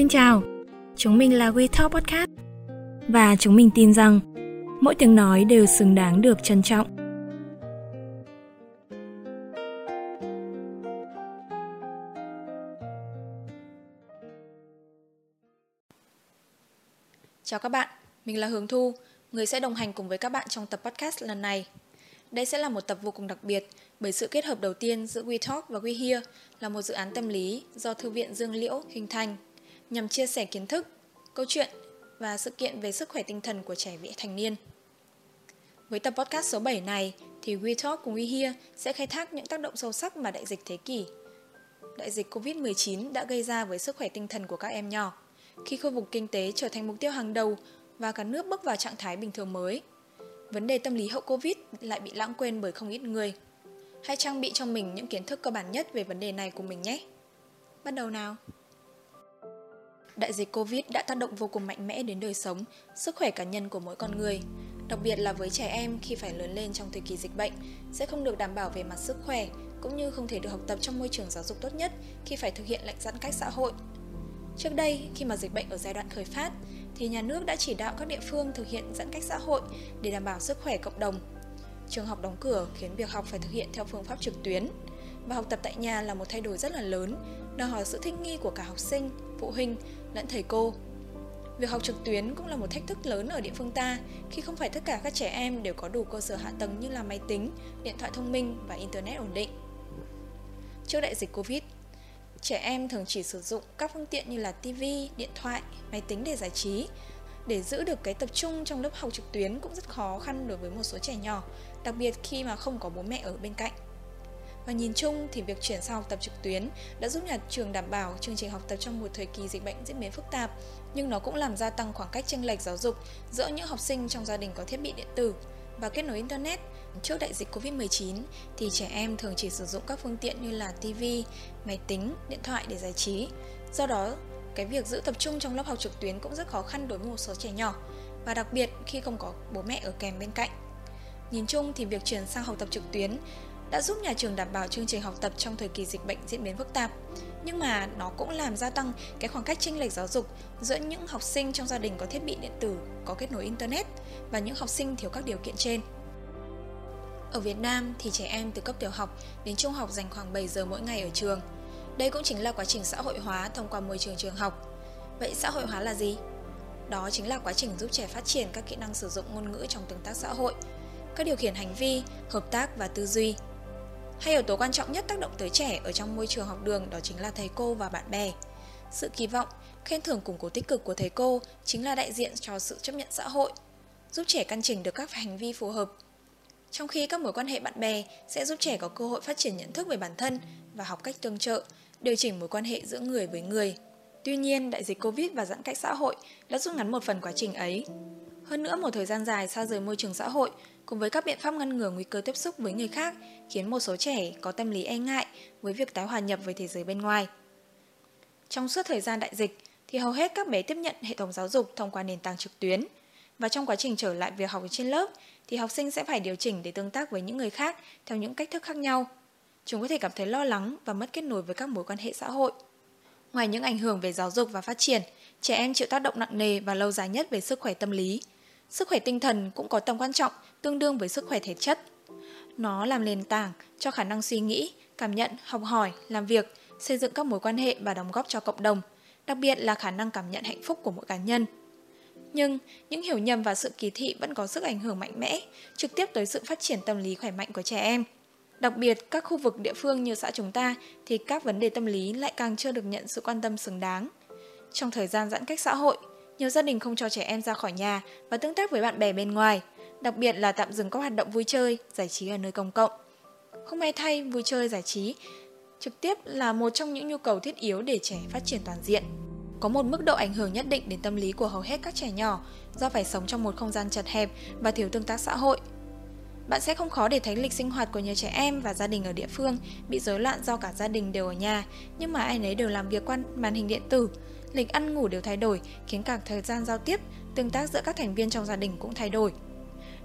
Xin chào, chúng mình là We Talk Podcast và chúng mình tin rằng mỗi tiếng nói đều xứng đáng được trân trọng. Chào các bạn, mình là Hướng Thu, người sẽ đồng hành cùng với các bạn trong tập podcast lần này. Đây sẽ là một tập vô cùng đặc biệt bởi sự kết hợp đầu tiên giữa We Talk và We Hear là một dự án tâm lý do Thư viện Dương Liễu hình thành nhằm chia sẻ kiến thức, câu chuyện và sự kiện về sức khỏe tinh thần của trẻ vị thành niên. Với tập podcast số 7 này thì WeTalk cùng WeHear sẽ khai thác những tác động sâu sắc mà đại dịch thế kỷ đại dịch Covid-19 đã gây ra với sức khỏe tinh thần của các em nhỏ khi khu vực kinh tế trở thành mục tiêu hàng đầu và cả nước bước vào trạng thái bình thường mới. Vấn đề tâm lý hậu Covid lại bị lãng quên bởi không ít người. Hãy trang bị cho mình những kiến thức cơ bản nhất về vấn đề này của mình nhé. Bắt đầu nào! Đại dịch Covid đã tác động vô cùng mạnh mẽ đến đời sống, sức khỏe cá nhân của mỗi con người. Đặc biệt là với trẻ em khi phải lớn lên trong thời kỳ dịch bệnh, sẽ không được đảm bảo về mặt sức khỏe, cũng như không thể được học tập trong môi trường giáo dục tốt nhất khi phải thực hiện lệnh giãn cách xã hội. Trước đây, khi mà dịch bệnh ở giai đoạn khởi phát, thì nhà nước đã chỉ đạo các địa phương thực hiện giãn cách xã hội để đảm bảo sức khỏe cộng đồng. Trường học đóng cửa khiến việc học phải thực hiện theo phương pháp trực tuyến và học tập tại nhà là một thay đổi rất là lớn, đòi hỏi sự thích nghi của cả học sinh, phụ huynh lẫn thầy cô. Việc học trực tuyến cũng là một thách thức lớn ở địa phương ta khi không phải tất cả các trẻ em đều có đủ cơ sở hạ tầng như là máy tính, điện thoại thông minh và internet ổn định. Trước đại dịch Covid, trẻ em thường chỉ sử dụng các phương tiện như là TV, điện thoại, máy tính để giải trí. Để giữ được cái tập trung trong lớp học trực tuyến cũng rất khó khăn đối với một số trẻ nhỏ, đặc biệt khi mà không có bố mẹ ở bên cạnh. Và nhìn chung thì việc chuyển sang học tập trực tuyến đã giúp nhà trường đảm bảo chương trình học tập trong một thời kỳ dịch bệnh diễn biến phức tạp, nhưng nó cũng làm gia tăng khoảng cách chênh lệch giáo dục giữa những học sinh trong gia đình có thiết bị điện tử và kết nối internet. Trước đại dịch Covid-19 thì trẻ em thường chỉ sử dụng các phương tiện như là TV, máy tính, điện thoại để giải trí. Do đó, cái việc giữ tập trung trong lớp học trực tuyến cũng rất khó khăn đối với một số trẻ nhỏ và đặc biệt khi không có bố mẹ ở kèm bên cạnh. Nhìn chung thì việc chuyển sang học tập trực tuyến đã giúp nhà trường đảm bảo chương trình học tập trong thời kỳ dịch bệnh diễn biến phức tạp. Nhưng mà nó cũng làm gia tăng cái khoảng cách chênh lệch giáo dục giữa những học sinh trong gia đình có thiết bị điện tử có kết nối internet và những học sinh thiếu các điều kiện trên. Ở Việt Nam thì trẻ em từ cấp tiểu học đến trung học dành khoảng 7 giờ mỗi ngày ở trường. Đây cũng chính là quá trình xã hội hóa thông qua môi trường trường học. Vậy xã hội hóa là gì? Đó chính là quá trình giúp trẻ phát triển các kỹ năng sử dụng ngôn ngữ trong tương tác xã hội, các điều khiển hành vi, hợp tác và tư duy. Hay yếu tố quan trọng nhất tác động tới trẻ ở trong môi trường học đường đó chính là thầy cô và bạn bè. Sự kỳ vọng, khen thưởng củng cố tích cực của thầy cô chính là đại diện cho sự chấp nhận xã hội, giúp trẻ căn chỉnh được các hành vi phù hợp. Trong khi các mối quan hệ bạn bè sẽ giúp trẻ có cơ hội phát triển nhận thức về bản thân và học cách tương trợ, điều chỉnh mối quan hệ giữa người với người. Tuy nhiên, đại dịch Covid và giãn cách xã hội đã rút ngắn một phần quá trình ấy. Hơn nữa, một thời gian dài xa rời môi trường xã hội cùng với các biện pháp ngăn ngừa nguy cơ tiếp xúc với người khác khiến một số trẻ có tâm lý e ngại với việc tái hòa nhập với thế giới bên ngoài. Trong suốt thời gian đại dịch thì hầu hết các bé tiếp nhận hệ thống giáo dục thông qua nền tảng trực tuyến và trong quá trình trở lại việc học trên lớp thì học sinh sẽ phải điều chỉnh để tương tác với những người khác theo những cách thức khác nhau. Chúng có thể cảm thấy lo lắng và mất kết nối với các mối quan hệ xã hội. Ngoài những ảnh hưởng về giáo dục và phát triển, trẻ em chịu tác động nặng nề và lâu dài nhất về sức khỏe tâm lý. Sức khỏe tinh thần cũng có tầm quan trọng tương đương với sức khỏe thể chất. Nó làm nền tảng cho khả năng suy nghĩ, cảm nhận, học hỏi, làm việc, xây dựng các mối quan hệ và đóng góp cho cộng đồng, đặc biệt là khả năng cảm nhận hạnh phúc của mỗi cá nhân. Nhưng những hiểu nhầm và sự kỳ thị vẫn có sức ảnh hưởng mạnh mẽ, trực tiếp tới sự phát triển tâm lý khỏe mạnh của trẻ em. Đặc biệt, các khu vực địa phương như xã chúng ta thì các vấn đề tâm lý lại càng chưa được nhận sự quan tâm xứng đáng. Trong thời gian giãn cách xã hội, nhiều gia đình không cho trẻ em ra khỏi nhà và tương tác với bạn bè bên ngoài, đặc biệt là tạm dừng các hoạt động vui chơi, giải trí ở nơi công cộng. Không may thay, vui chơi, giải trí trực tiếp là một trong những nhu cầu thiết yếu để trẻ phát triển toàn diện. Có một mức độ ảnh hưởng nhất định đến tâm lý của hầu hết các trẻ nhỏ do phải sống trong một không gian chật hẹp và thiếu tương tác xã hội. Bạn sẽ không khó để thấy lịch sinh hoạt của nhiều trẻ em và gia đình ở địa phương bị rối loạn do cả gia đình đều ở nhà, nhưng mà ai nấy đều làm việc qua màn hình điện tử, lịch ăn ngủ đều thay đổi, khiến cả thời gian giao tiếp, tương tác giữa các thành viên trong gia đình cũng thay đổi.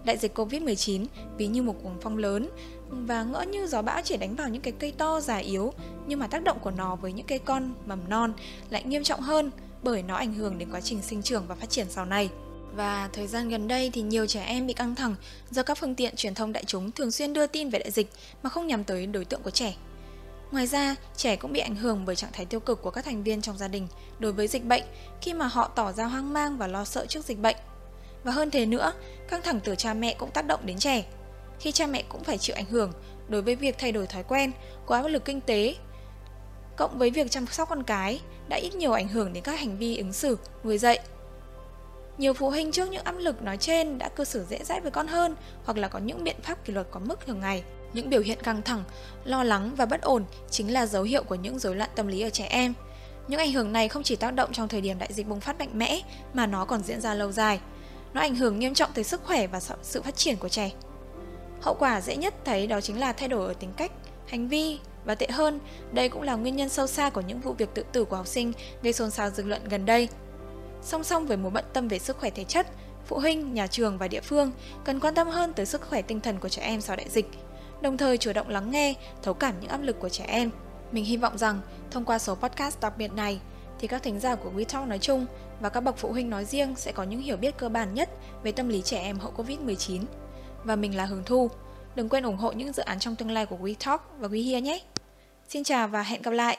Đại dịch Covid-19 ví như một cuồng phong lớn và ngỡ như gió bão chỉ đánh vào những cái cây to già yếu, nhưng mà tác động của nó với những cây con mầm non lại nghiêm trọng hơn bởi nó ảnh hưởng đến quá trình sinh trưởng và phát triển sau này. Và thời gian gần đây thì nhiều trẻ em bị căng thẳng do các phương tiện truyền thông đại chúng thường xuyên đưa tin về đại dịch mà không nhắm tới đối tượng của trẻ. Ngoài ra, trẻ cũng bị ảnh hưởng bởi trạng thái tiêu cực của các thành viên trong gia đình đối với dịch bệnh khi mà họ tỏ ra hoang mang và lo sợ trước dịch bệnh. Và hơn thế nữa, căng thẳng từ cha mẹ cũng tác động đến trẻ. Khi cha mẹ cũng phải chịu ảnh hưởng đối với việc thay đổi thói quen, có áp lực kinh tế, cộng với việc chăm sóc con cái đã ít nhiều ảnh hưởng đến các hành vi ứng xử, nuôi dạy. Nhiều phụ huynh trước những áp lực nói trên đã cư xử dễ dãi với con hơn hoặc là có những biện pháp kỷ luật có mức thường ngày. Những biểu hiện căng thẳng, lo lắng và bất ổn chính là dấu hiệu của những rối loạn tâm lý ở trẻ em. Những ảnh hưởng này không chỉ tác động trong thời điểm đại dịch bùng phát mạnh mẽ mà nó còn diễn ra lâu dài. Nó ảnh hưởng nghiêm trọng tới sức khỏe và sự phát triển của trẻ. Hậu quả dễ nhất thấy đó chính là thay đổi ở tính cách, hành vi và tệ hơn, đây cũng là nguyên nhân sâu xa của những vụ việc tự tử của học sinh gây xôn xao dư luận gần đây. Song song với mối bận tâm về sức khỏe thể chất, phụ huynh, nhà trường và địa phương cần quan tâm hơn tới sức khỏe tinh thần của trẻ em sau đại dịch, đồng thời chủ động lắng nghe, thấu cảm những áp lực của trẻ em. Mình hy vọng rằng thông qua số podcast đặc biệt này thì các thính giả của WeTalk nói chung và các bậc phụ huynh nói riêng sẽ có những hiểu biết cơ bản nhất về tâm lý trẻ em hậu Covid-19. Và mình là Hường Thu. Đừng quên ủng hộ những dự án trong tương lai của WeTalk và WeHear nhé. Xin chào và hẹn gặp lại!